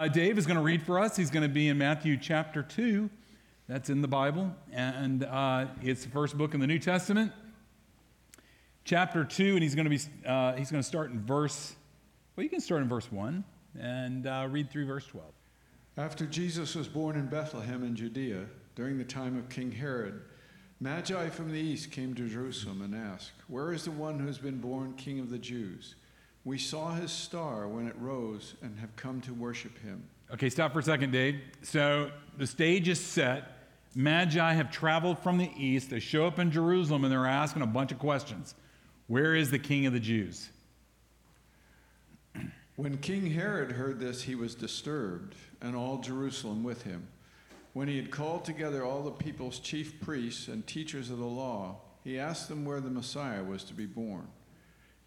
Uh, Dave is going to read for us. He's going to be in Matthew chapter 2. That's in the Bible. And uh, it's the first book in the New Testament. Chapter 2, and he's going to, be, uh, he's going to start in verse, well, you can start in verse 1 and uh, read through verse 12. After Jesus was born in Bethlehem in Judea, during the time of King Herod, Magi from the east came to Jerusalem and asked, Where is the one who has been born King of the Jews? We saw his star when it rose and have come to worship him. Okay, stop for a second, Dave. So the stage is set. Magi have traveled from the east. They show up in Jerusalem and they're asking a bunch of questions. Where is the king of the Jews? When King Herod heard this, he was disturbed, and all Jerusalem with him. When he had called together all the people's chief priests and teachers of the law, he asked them where the Messiah was to be born.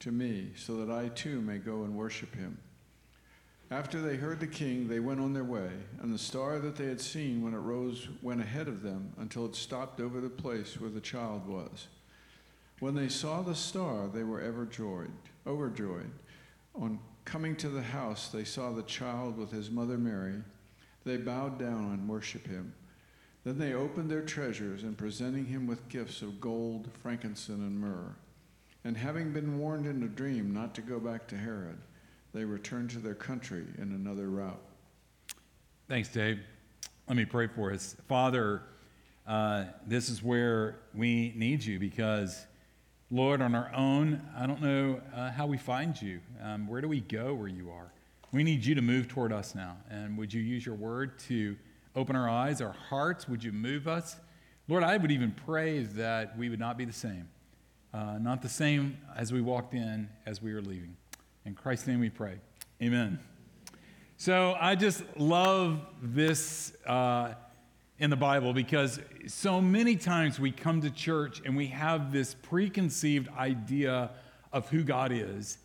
to me, so that I too may go and worship him. After they heard the king, they went on their way, and the star that they had seen when it rose went ahead of them until it stopped over the place where the child was. When they saw the star, they were overjoyed. Overjoyed. On coming to the house, they saw the child with his mother Mary. They bowed down and worshiped him. Then they opened their treasures and presenting him with gifts of gold, frankincense, and myrrh. And having been warned in a dream not to go back to Herod, they returned to their country in another route. Thanks, Dave. Let me pray for us. Father, uh, this is where we need you because, Lord, on our own, I don't know uh, how we find you. Um, where do we go where you are? We need you to move toward us now. And would you use your word to open our eyes, our hearts? Would you move us? Lord, I would even pray that we would not be the same uh, not the same as we walked in as we were leaving. In Christ's name we pray. Amen. So I just love this uh, in the Bible because so many times we come to church and we have this preconceived idea of who God is.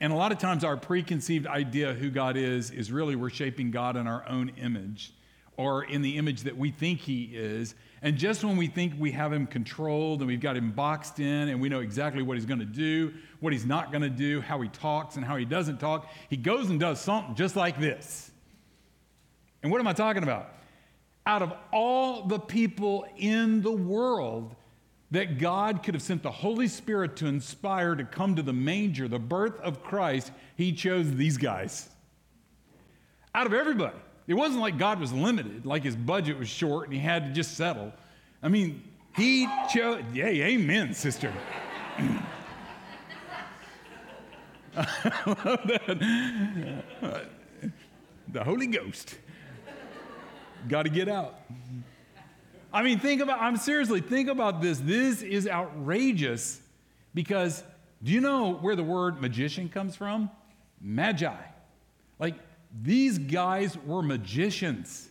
And a lot of times our preconceived idea of who God is is really we're shaping God in our own image or in the image that we think He is. And just when we think we have him controlled and we've got him boxed in and we know exactly what he's going to do, what he's not going to do, how he talks and how he doesn't talk, he goes and does something just like this. And what am I talking about? Out of all the people in the world that God could have sent the Holy Spirit to inspire to come to the manger, the birth of Christ, he chose these guys. Out of everybody. It wasn't like God was limited, like his budget was short and he had to just settle. I mean, he chose, yay, amen, sister. I love that. the Holy Ghost. Got to get out. I mean, think about, I'm seriously, think about this. This is outrageous because do you know where the word magician comes from? Magi. Like, these guys were magicians.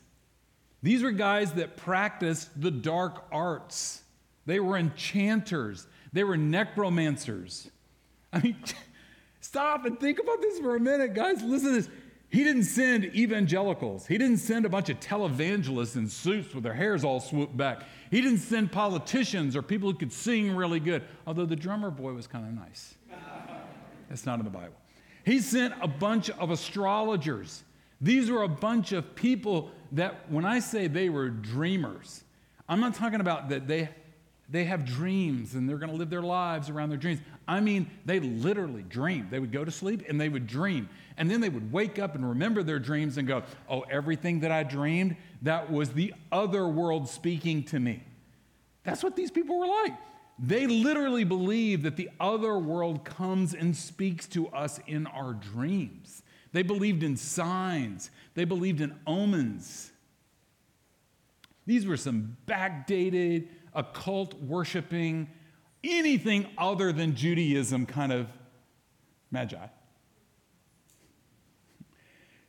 These were guys that practiced the dark arts. They were enchanters. They were necromancers. I mean, stop and think about this for a minute, guys. Listen to this. He didn't send evangelicals. He didn't send a bunch of televangelists in suits with their hairs all swooped back. He didn't send politicians or people who could sing really good, although the drummer boy was kind of nice. That's not in the Bible. He sent a bunch of astrologers. These were a bunch of people that, when I say they were dreamers, I'm not talking about that they, they have dreams and they're going to live their lives around their dreams. I mean, they literally dreamed. They would go to sleep and they would dream. And then they would wake up and remember their dreams and go, oh, everything that I dreamed, that was the other world speaking to me. That's what these people were like. They literally believe that the other world comes and speaks to us in our dreams. They believed in signs, they believed in omens. These were some backdated, occult worshiping, anything other than Judaism kind of magi.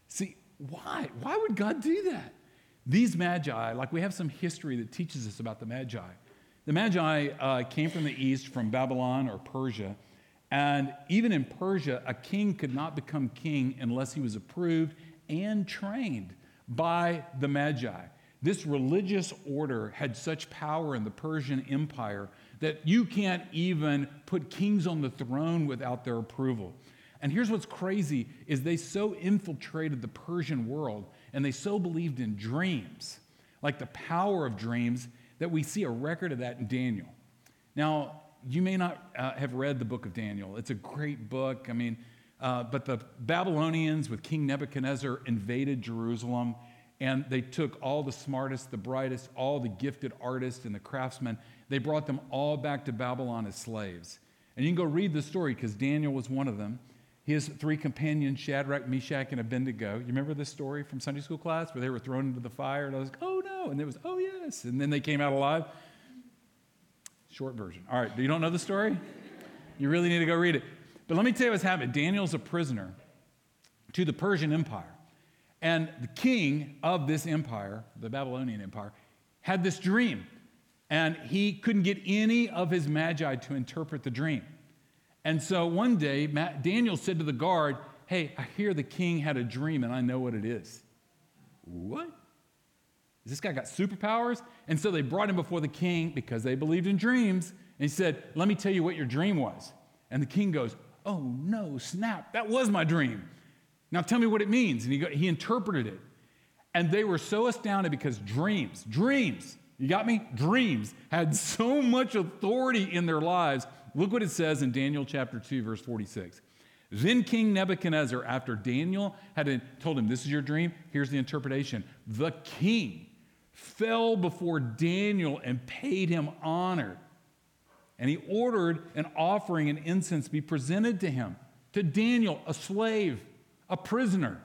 See, why? Why would God do that? these magi, like we have some history that teaches us about the magi. The magi uh, came from the east, from Babylon or Persia. And even in Persia, a king could not become king unless he was approved and trained by the magi. This religious order had such power in the Persian Empire that you can't even put kings on the throne without their approval. And here's what's crazy is they so infiltrated the Persian world and they so believed in dreams, like the power of dreams, that we see a record of that in Daniel. Now, you may not uh, have read the book of Daniel. It's a great book. I mean, uh, but the Babylonians with King Nebuchadnezzar invaded Jerusalem and they took all the smartest, the brightest, all the gifted artists and the craftsmen. They brought them all back to Babylon as slaves. And you can go read the story because Daniel was one of them. His three companions, Shadrach, Meshach, and Abednego. You remember this story from Sunday school class where they were thrown into the fire? And I was like, oh no. And there was, oh yes. And then they came out alive. Short version. All right, you don't know the story? You really need to go read it. But let me tell you what's happened. Daniel's a prisoner to the Persian Empire. And the king of this empire, the Babylonian Empire, had this dream. And he couldn't get any of his magi to interpret the dream. And so one day, Daniel said to the guard, Hey, I hear the king had a dream and I know what it is. What? This guy got superpowers? And so they brought him before the king because they believed in dreams. And he said, Let me tell you what your dream was. And the king goes, Oh no, snap, that was my dream. Now tell me what it means. And he, he interpreted it. And they were so astounded because dreams, dreams, you got me? Dreams had so much authority in their lives. Look what it says in Daniel chapter 2, verse 46. Then King Nebuchadnezzar, after Daniel had told him, This is your dream, here's the interpretation. The king fell before Daniel and paid him honor. And he ordered an offering and incense be presented to him, to Daniel, a slave a prisoner.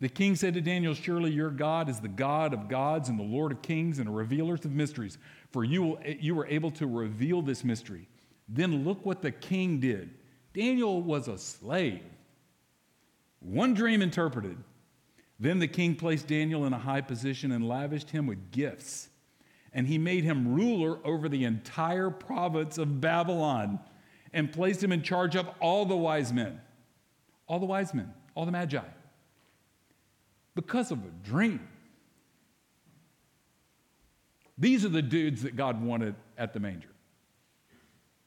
The king said to Daniel, Surely your God is the God of gods and the Lord of kings and a revealer of mysteries, for you, will, you were able to reveal this mystery. Then look what the king did. Daniel was a slave. One dream interpreted. Then the king placed Daniel in a high position and lavished him with gifts. And he made him ruler over the entire province of Babylon and placed him in charge of all the wise men. All the wise men all the magi because of a dream. These are the dudes that God wanted at the manger.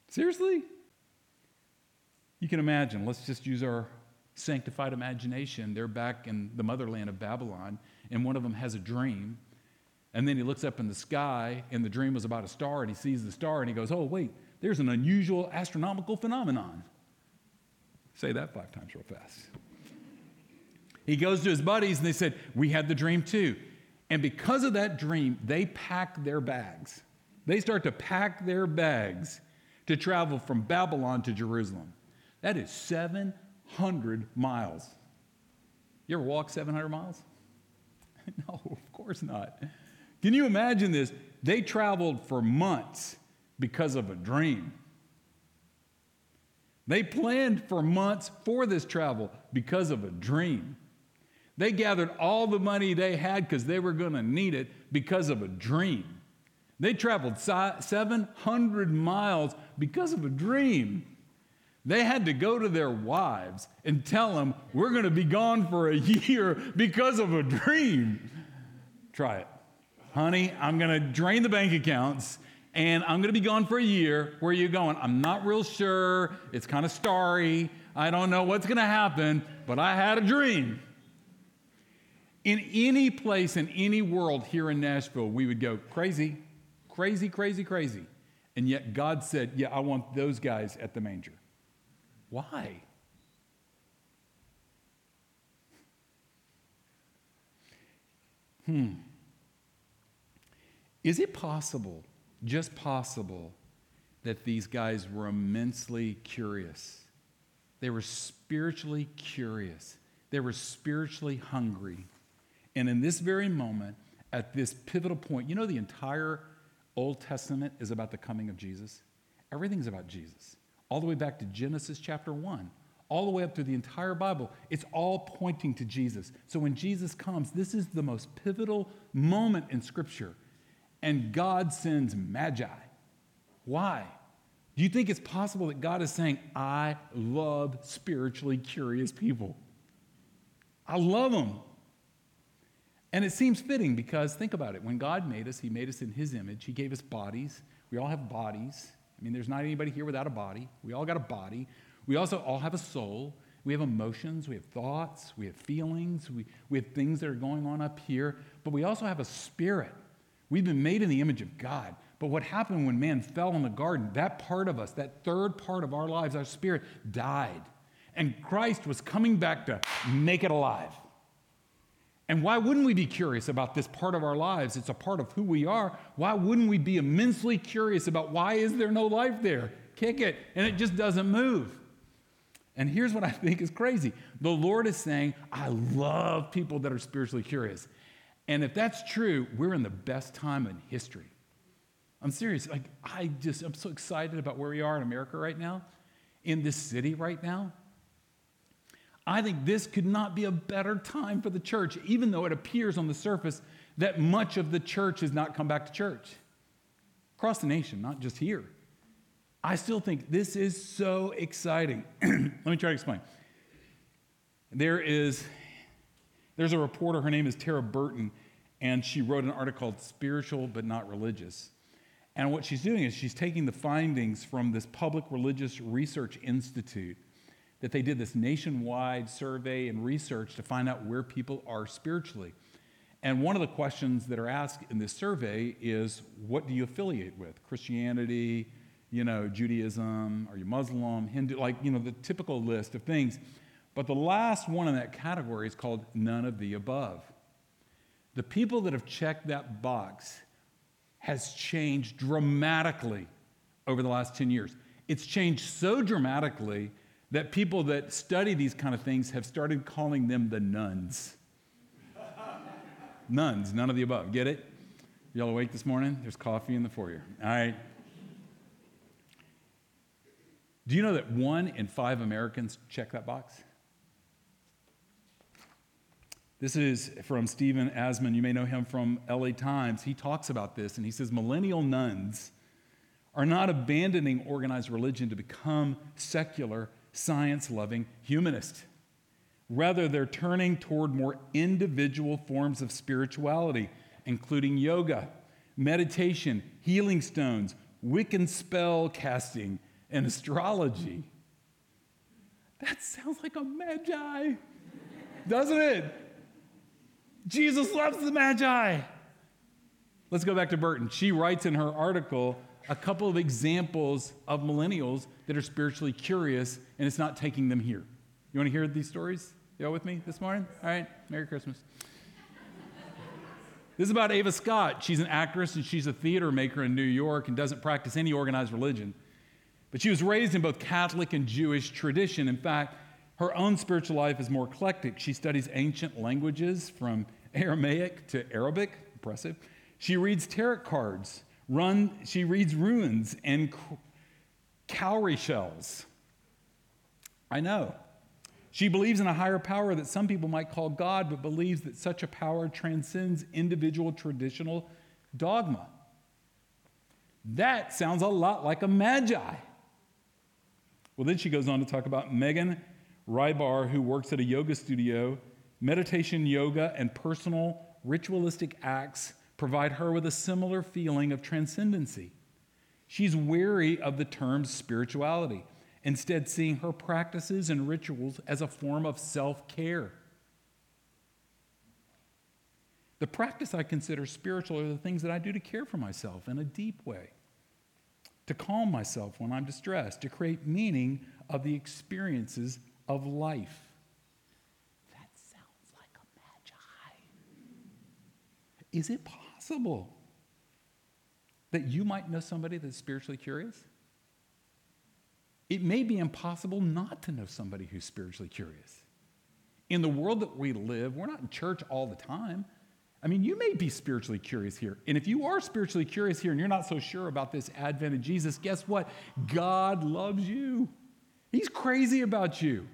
Seriously? You can imagine, let's just use our sanctified imagination. They're back in the motherland of Babylon, and one of them has a dream. And then he looks up in the sky, and the dream was about a star, and he sees the star, and he goes, Oh, wait, there's an unusual astronomical phenomenon. Say that five times real fast. He goes to his buddies and they said, We had the dream too. And because of that dream, they pack their bags. They start to pack their bags to travel from Babylon to Jerusalem. That is 700 miles. You ever walk 700 miles? no, of course not. Can you imagine this? They traveled for months because of a dream. They planned for months for this travel because of a dream. They gathered all the money they had because they were going to need it because of a dream. They traveled 700 miles because of a dream. They had to go to their wives and tell them, We're going to be gone for a year because of a dream. Try it. Honey, I'm going to drain the bank accounts and I'm going to be gone for a year. Where are you going? I'm not real sure. It's kind of starry. I don't know what's going to happen, but I had a dream. In any place in any world here in Nashville, we would go crazy, crazy, crazy, crazy. And yet God said, Yeah, I want those guys at the manger. Why? Hmm. Is it possible, just possible, that these guys were immensely curious? They were spiritually curious, they were spiritually hungry. And in this very moment, at this pivotal point, you know, the entire Old Testament is about the coming of Jesus. Everything's about Jesus. All the way back to Genesis chapter 1. all the way up through the entire Bible, it's all pointing to Jesus. So when Jesus comes, this is the most pivotal moment in Scripture. And God sends magi. Why? Do you think it's possible that God is saying, I love spiritually curious people? I love them. And it seems fitting because think about it. When God made us, He made us in His image. He gave us bodies. We all have bodies. I mean, there's not anybody here without a body. We all got a body. We also all have a soul. We have emotions. We have thoughts. We have feelings. We, we have things that are going on up here. But we also have a spirit. We've been made in the image of God. But what happened when man fell in the garden, that part of us, that third part of our lives, our spirit, died. And Christ was coming back to make it alive. And why wouldn't we be curious about this part of our lives? It's a part of who we are. Why wouldn't we be immensely curious about why is there no life there? Kick it, and it just doesn't move. And here's what I think is crazy. The Lord is saying, I love people that are spiritually curious. And if that's true, we're in the best time in history. I'm serious. Like, I just, I'm so excited about where we are in America right now, in this city right now. I think this could not be a better time for the church, even though it appears on the surface that much of the church has not come back to church. Across the nation, not just here. I still think this is so exciting. Let me try to explain. There is there's a reporter, her name is Tara Burton, and she wrote an article called Spiritual but Not Religious. And what she's doing is she's taking the findings from this Public Religious Research Institute that they did this nationwide survey and research to find out where people are spiritually. And one of the questions that are asked in this survey is what do you affiliate with? Christianity, you know, Judaism, are you Muslim, Hindu, like, you know, the typical list of things. But the last one in that category is called none of the above. The people that have checked that box has changed dramatically over the last 10 years. It's changed so dramatically that people that study these kind of things have started calling them the nones. Nones, none of the above. Get it? Y'all awake this morning? There's coffee in the foyer. All right. Do you know that one in five Americans check that box? This is from Stephen Asma. You may know him from LA Times. He talks about this and he says millennial nones are not abandoning organized religion to become secular science loving humanist. Rather, they're turning toward more individual forms of spirituality, including yoga, meditation, healing stones, Wiccan spell casting, and astrology. That sounds like a magi, doesn't it? Jesus loves the magi. Let's go back to Burton. She writes in her article a couple of examples of millennials that are spiritually curious and it's not taking them here. You want to hear these stories? Y'all with me this morning? All right, Merry Christmas. this is about Ava Scott. She's an actress and she's a theater maker in New York and doesn't practice any organized religion. But she was raised in both Catholic and Jewish tradition. In fact, her own spiritual life is more eclectic. She studies ancient languages from Aramaic to Arabic, impressive. She reads tarot cards Run, she reads runes and cowrie shells. I know. She believes in a higher power that some people might call God, but believes that such a power transcends individual traditional dogma. That sounds a lot like a magi. Well, then she goes on to talk about Megan Rybar, who works at a yoga studio, meditation yoga, and personal ritualistic acts provide her with a similar feeling of transcendency. She's weary of the term spirituality, instead, seeing her practices and rituals as a form of self care. The practice I consider spiritual are the things that I do to care for myself in a deep way, to calm myself when I'm distressed, to create meaning of the experiences of life. That sounds like a magi. Is it possible? possible that you might know somebody that's spiritually curious? It may be impossible not to know somebody who's spiritually curious. In the world that we live, we're not in church all the time. I mean, you may be spiritually curious here. And if you are spiritually curious here and you're not so sure about this advent of Jesus, guess what? God loves you. He's crazy about you.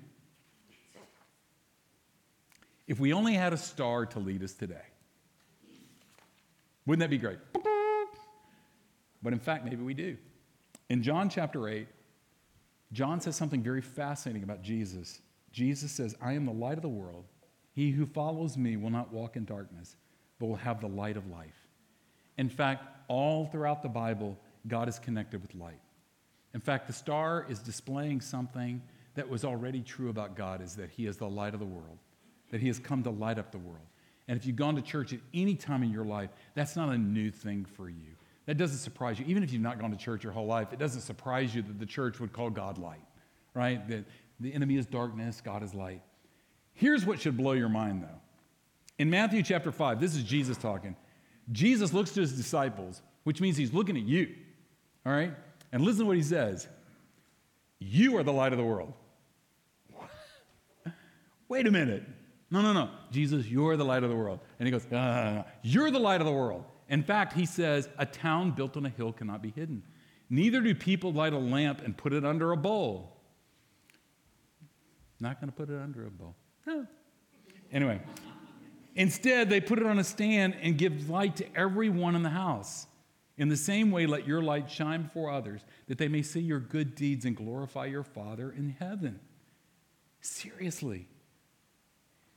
If we only had a star to lead us today, wouldn't that be great? But in fact, maybe we do. In John chapter 8, John says something very fascinating about Jesus. Jesus says, I am the light of the world. He who follows me will not walk in darkness, but will have the light of life. In fact, all throughout the Bible, God is connected with light. In fact, the star is displaying something that was already true about God is that he is the light of the world, that he has come to light up the world. And if you've gone to church at any time in your life, that's not a new thing for you. That doesn't surprise you. Even if you've not gone to church your whole life, it doesn't surprise you that the church would call God light, right? That the enemy is darkness, God is light. Here's what should blow your mind, though. In Matthew chapter 5, this is Jesus talking. Jesus looks to his disciples, which means he's looking at you, all right? And listen to what he says You are the light of the world. Wait a minute. No, no, no. Jesus, you're the light of the world. And he goes, no, You're the light of the world. In fact, he says, A town built on a hill cannot be hidden. Neither do people light a lamp and put it under a bowl. Not going to put it under a bowl. No. Anyway, instead, they put it on a stand and give light to everyone in the house. In the same way, let your light shine before others, that they may see your good deeds and glorify your Father in heaven. Seriously.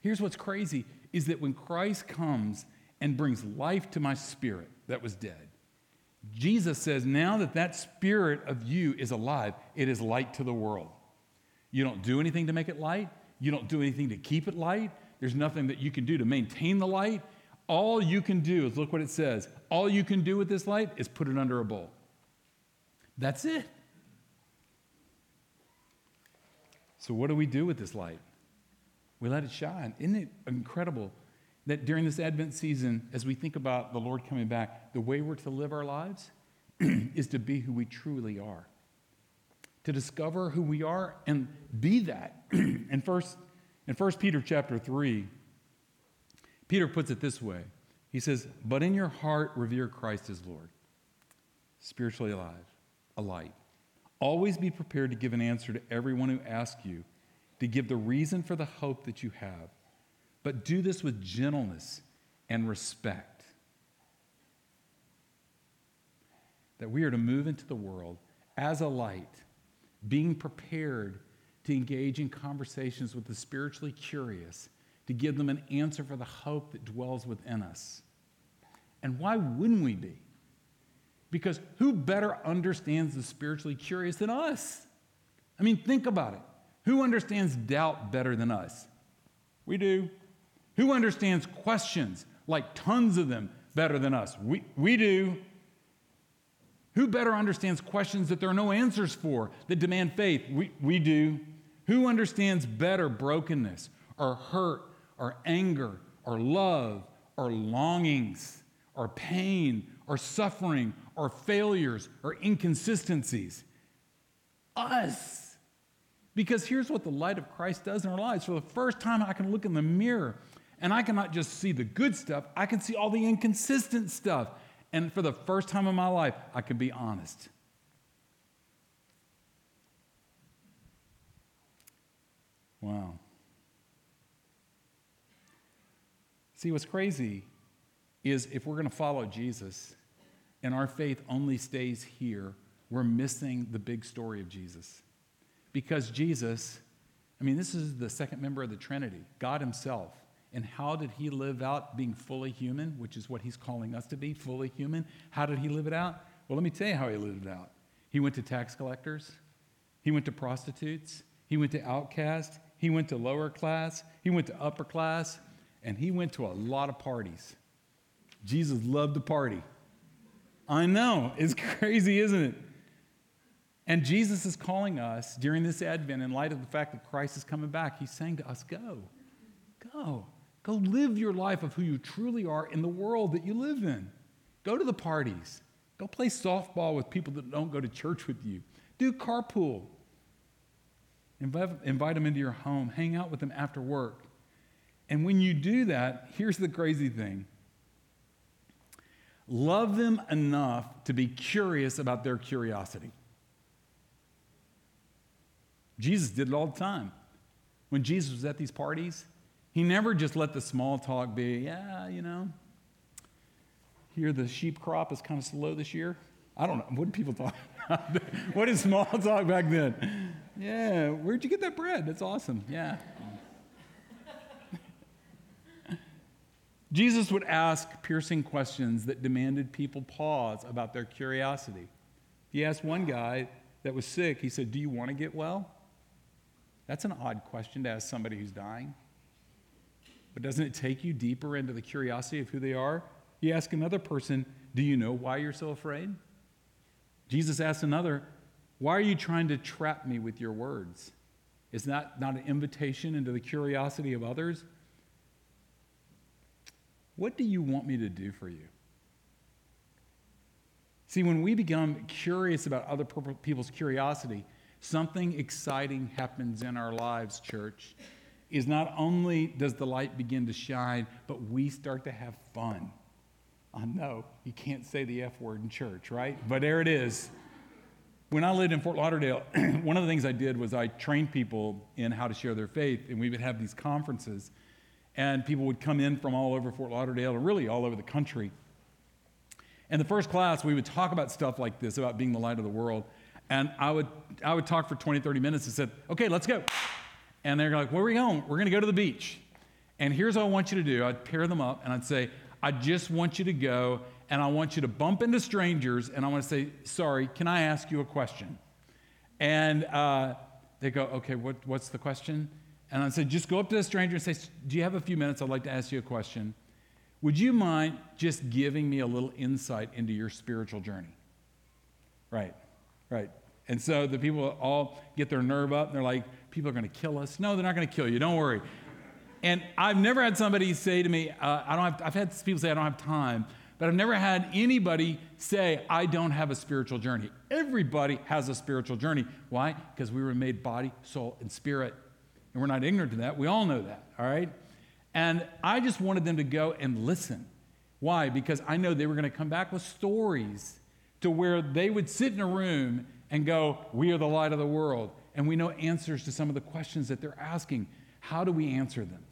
Here's what's crazy is that when Christ comes and brings life to my spirit that was dead, Jesus says, now that that spirit of you is alive, it is light to the world. You don't do anything to make it light. You don't do anything to keep it light. There's nothing that you can do to maintain the light. All you can do is look what it says. All you can do with this light is put it under a bowl. That's it. So, what do we do with this light? We let it shine. Isn't it incredible that during this Advent season, as we think about the Lord coming back, the way we're to live our lives is to be who we truly are? To discover who we are and be that. in, first, in 1 Peter chapter 3, Peter puts it this way He says, But in your heart, revere Christ as Lord, spiritually alive, a light. Always be prepared to give an answer to everyone who asks you, to give the reason for the hope that you have. But do this with gentleness and respect. That we are to move into the world as a light, being prepared to engage in conversations with the spiritually curious to give them an answer for the hope that dwells within us. And why wouldn't we be? Because who better understands the spiritually curious than us? I mean, think about it. Who understands doubt better than us? We do. Who understands questions, like tons of them, better than us? We, we do. Who better understands questions that there are no answers for, that demand faith? We, we do. Who understands better brokenness or hurt or anger, or love, or longings, or pain, or suffering, or failures, or inconsistencies. Us. Because here's what the light of Christ does in our lives. For the first time, I can look in the mirror and I cannot just see the good stuff, I can see all the inconsistent stuff. And for the first time in my life, I can be honest. Wow. See, what's crazy is if we're going to follow Jesus and our faith only stays here, we're missing the big story of Jesus. Because Jesus, I mean, this is the second member of the Trinity, God Himself. And how did He live out being fully human, which is what He's calling us to be, fully human? How did He live it out? Well, let me tell you how He lived it out. He went to tax collectors, He went to prostitutes, He went to outcasts, He went to lower class, He went to upper class, and he went to a lot of parties. Jesus loved to party. I know, it's crazy, isn't it? And Jesus is calling us during this Advent, in light of the fact that Christ is coming back, he's saying to us, Go, go, go live your life of who you truly are in the world that you live in. Go to the parties, go play softball with people that don't go to church with you, do carpool, invite, them into your home, hang out with them after work. And when you do that, here's the crazy thing love them enough to be curious about their curiosity. Jesus did it all the time. When Jesus was at these parties, He never just let the small talk be, yeah, you know, here the sheep crop is kind of slow this year. I don't know. What did people talk about? what is small talk back then? Yeah, where'd you get that bread? That's awesome. Yeah. Jesus would ask piercing questions that demanded people pause about their curiosity. He asked one guy that was sick, he said, Do you want to get well? That's an odd question to ask somebody who's dying. But doesn't it take you deeper into the curiosity of who they are? You ask another person, Do you know why you're so afraid? Jesus asked another, Why are you trying to trap me with your words? Is that not an invitation into the curiosity of others? What do you want me to do for you? See, when we become curious about other people's curiosity, something exciting happens in our lives, church. Is not only does the light begin to shine, but we start to have fun. I know you can't say the F word in church, right? But there it is. When I lived in Fort Lauderdale, one of the things I did was I trained people in how to share their faith, and we would have these conferences, and people would come in from all over Fort Lauderdale, and really all over the country. In the first class, we would talk about stuff like this, about being the light of the world. And I would, I would talk for 20, 30 minutes and said, okay, let's go. And they're like, where are we going? We're going to go to the beach. And here's what I want you to do. I'd pair them up and I'd say, I just want you to go and I want you to bump into strangers and I want to say, sorry, can I ask you a question? And uh, they go, okay, what, what's the question? And I said, just go up to the stranger and say, do you have a few minutes? I'd like to ask you a question. Would you mind just giving me a little insight into your spiritual journey? Right, right. And so the people all get their nerve up and they're like, people are going to kill us. No, they're not going to kill you. Don't worry. And I've never had somebody say to me, uh, I don't have, I've had people say, I don't have time, but I've never had anybody say, I don't have a spiritual journey. Everybody has a spiritual journey. Why? Because we were made body, soul, and spirit. And we're not ignorant to that. We all know that, all right? And I just wanted them to go and listen. Why? Because I know they were going to come back with stories to where they would sit in a room and go, We are the light of the world. And we know answers to some of the questions that they're asking. How do we answer them?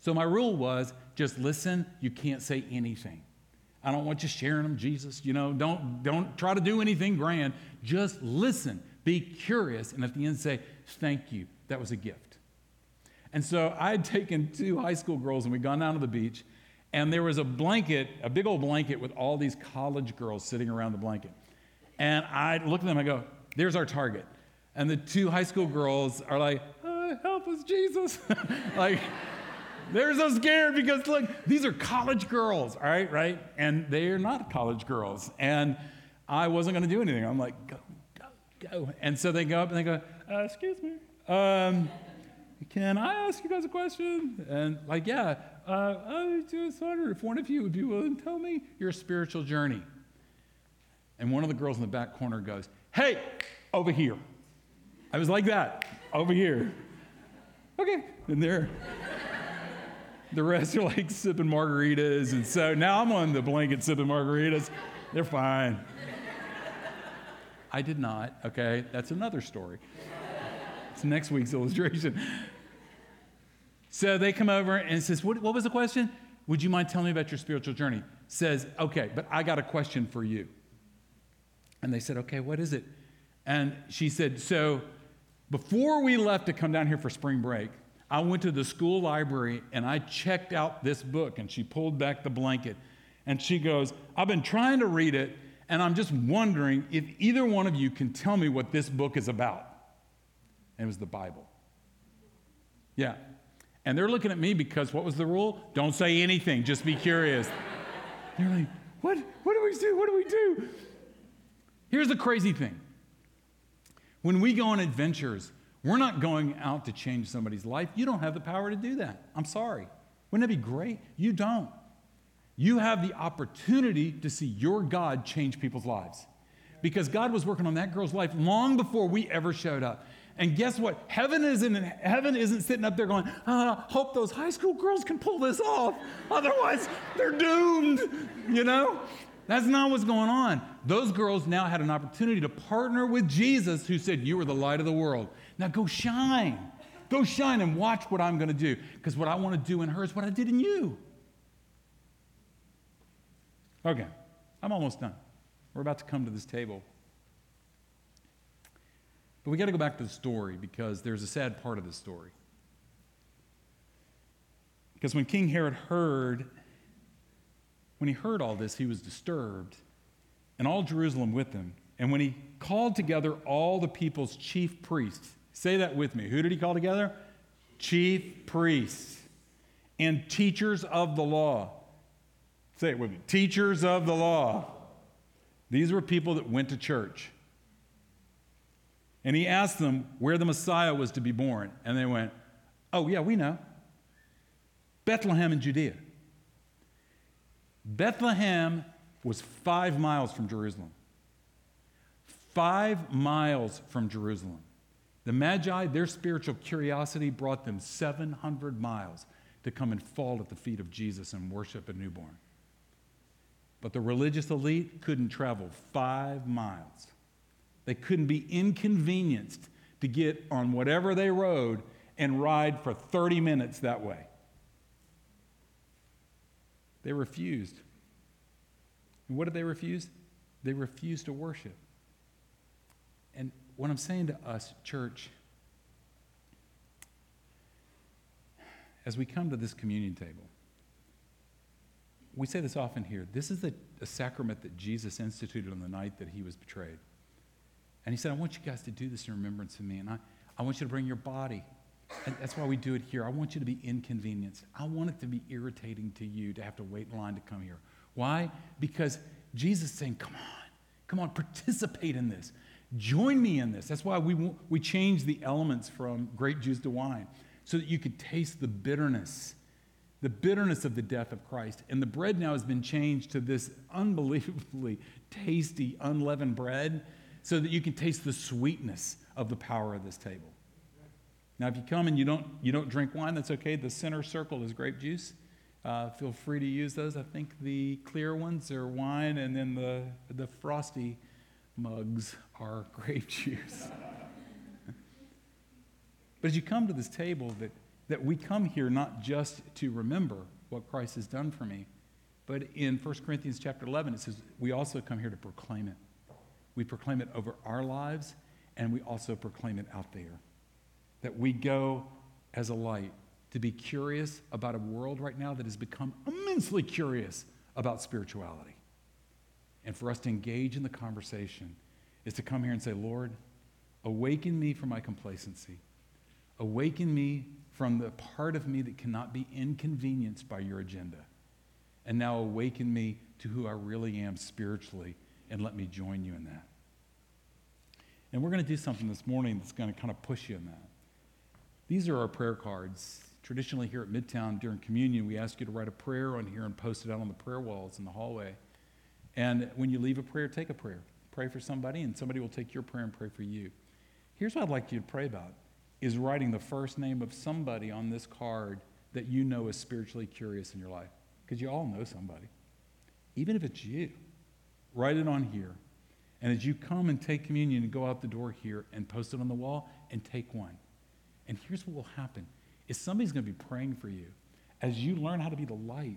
So my rule was just listen, you can't say anything. I don't want you sharing them, Jesus. You know, don't, don't try to do anything grand. Just listen, be curious, and at the end say, Thank you. That was a gift. And so I had taken two high school girls and we'd gone down to the beach, and there was a blanket, a big old blanket with all these college girls sitting around the blanket. And I look at them, I go, There's our target. And the two high school girls are like, Help us, Jesus. like, they're so scared because, look, these are college girls, all right, right? And they're not college girls. And I wasn't going to do anything. I'm like, Go, go, go. And so they go up and they go, uh, Excuse me. Um, can I ask you guys a question? And like, yeah, uh, I just wonder if one of you would be willing to tell me your spiritual journey. And one of the girls in the back corner goes, Hey, over here. I was like that, over here. Okay, and there. the rest are like sipping margaritas. And so now I'm on the blanket sipping margaritas. They're fine. I did not, okay? That's another story. It's next week's illustration. So they come over and says, what, what was the question? Would you mind telling me about your spiritual journey? Says, okay, but I got a question for you. And they said, Okay, what is it? And she said, So before we left to come down here for spring break, I went to the school library and I checked out this book. And she pulled back the blanket and she goes, I've been trying to read it and I'm just wondering if either one of you can tell me what this book is about. And it was the Bible. Yeah. And they're looking at me because what was the rule? Don't say anything, just be curious. they're like, What? What do we do? What do we do? Here's the crazy thing when we go on adventures, we're not going out to change somebody's life. You don't have the power to do that. I'm sorry. Wouldn't that be great? You don't. You have the opportunity to see your God change people's lives. Because God was working on that girl's life long before we ever showed up. And guess what? Heaven isn't, heaven isn't sitting up there going, oh, hope those high school girls can pull this off. Otherwise, they're doomed. You know? That's not what's going on. Those girls now had an opportunity to partner with Jesus, who said, You are the light of the world. Now go shine. Go shine and watch what I'm going to do. Because what I want to do in her is what I did in you. Okay, I'm almost done. We're about to come to this table. But we got to go back to the story because there's a sad part of the story. Because when King Herod heard, when he heard all this, he was disturbed, and all Jerusalem with him. And when he called together all the people's chief priests, say that with me. Who did he call together? Chief priests and teachers of the law. Say it with me. Teachers of the law. These were people that went to church. And he asked them where the Messiah was to be born. And they went, Oh, yeah, we know. Bethlehem in Judea. Bethlehem was five miles from Jerusalem. Five miles from Jerusalem. The Magi, their spiritual curiosity brought them 700 miles to come and fall at the feet of Jesus and worship a newborn. But the religious elite couldn't travel five miles. They couldn't be inconvenienced to get on whatever they rode and ride for 30 minutes that way. They refused. And what did they refuse? They refused to worship. And what I'm saying to us, church, as we come to this communion table, we say this often here. This is a, sacrament that Jesus instituted on the night that he was betrayed. And he said, I want you guys to do this in remembrance of me. And I, I want you to bring your body and that's why we do it here. I want you to be inconvenienced. I want it to be irritating to you to have to wait in line to come here. Why? Because Jesus is saying, come on, come on, participate in this. Join me in this. That's why we, we change the elements from grape juice to wine, so that you could taste the bitterness, the bitterness of the death of Christ. And the bread now has been changed to this unbelievably tasty, unleavened bread, so that you can taste the sweetness of the power of this table. Now, if you come and you don't, you don't drink wine, that's okay. The center circle is grape juice. Uh, feel free to use those. I think the clear ones are wine, and then the, the frosty mugs are grape juice. but as you come to this table, that, that we come here not just to remember what Christ has done for me, but in 1 Corinthians chapter 11, it says we also come here to proclaim it. We proclaim it over our lives, and we also proclaim it out there that we go as a light to be curious about a world right now that has become immensely curious about spirituality. And for us to engage in the conversation is to come here and say, Lord, awaken me from my complacency. Awaken me from the part of me that cannot be inconvenienced by your agenda. And now awaken me to who I really am spiritually and let me join you in that. And we're going to do something this morning that's going to kind of push you in that. These are our prayer cards. Traditionally, here at Midtown during communion, we ask you to write a prayer on here and post it out on the prayer walls in the hallway. And when you leave a prayer, take a prayer. Pray for somebody, and somebody will take your prayer and pray for you. Here's what I'd like you to pray about is writing the first name of somebody on this card that you know is spiritually curious in your life. Because you all know somebody. Even if it's you, write it on here. And as you come and take communion and go out the door here and post it on the wall and take one. And here's what will happen is somebody's going to be praying for you as you learn how to be the light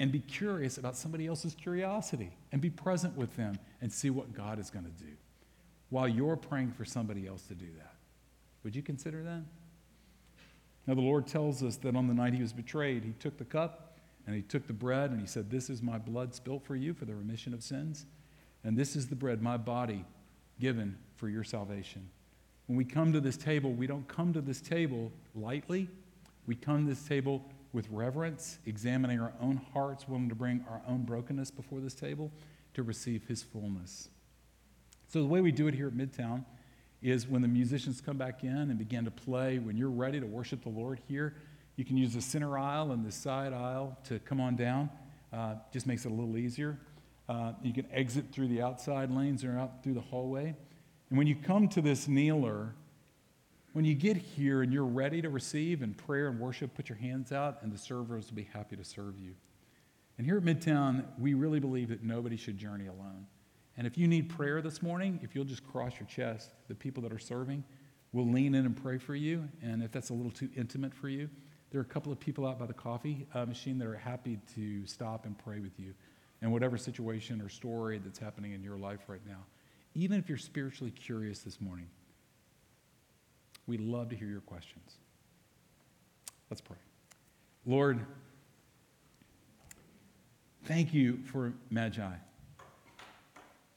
and be curious about somebody else's curiosity and be present with them and see what God is going to do while you're praying for somebody else to do that. Would you consider that? Now, the Lord tells us that on the night he was betrayed, he took the cup and he took the bread and he said, This is my blood spilt for you for the remission of sins. And this is the bread, my body given for your salvation. When we come to this table, we don't come to this table lightly. We come to this table with reverence, examining our own hearts, willing to bring our own brokenness before this table to receive His fullness. So, the way we do it here at Midtown is when the musicians come back in and begin to play, when you're ready to worship the Lord here, you can use the center aisle and the side aisle to come on down. Uh, just makes it a little easier. Uh, you can exit through the outside lanes or out through the hallway. And when you come to this kneeler, when you get here and you're ready to receive in prayer and worship, put your hands out, and the servers will be happy to serve you. And here at Midtown, we really believe that nobody should journey alone. And if you need prayer this morning, if you'll just cross your chest, the people that are serving we'll lean in and pray for you. And if that's a little too intimate for you, there are a couple of people out by the coffee uh, machine that are happy to stop and pray with you in whatever situation or story that's happening in your life right now. Even if you're spiritually curious this morning, we'd love to hear your questions. Let's pray. Lord, thank you for Magi.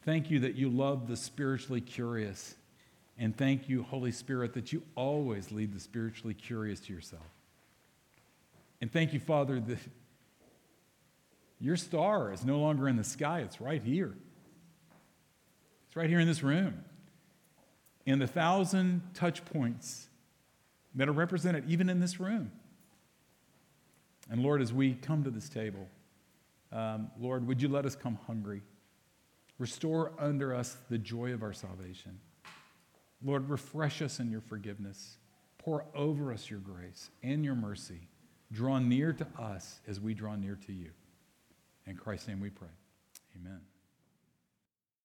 Thank you that you love the spiritually curious. And thank you, Holy Spirit, that you always lead the spiritually curious to yourself. And thank you, Father, that your star is no longer in the sky, it's right here. It's right here in this room. And the thousand touch points that are represented even in this room. And Lord, as we come to this table, um, Lord, would you let us come hungry? Restore under us the joy of our salvation. Lord, refresh us in your forgiveness. Pour over us your grace and your mercy. Draw near to us as we draw near to you. In Christ's name we pray.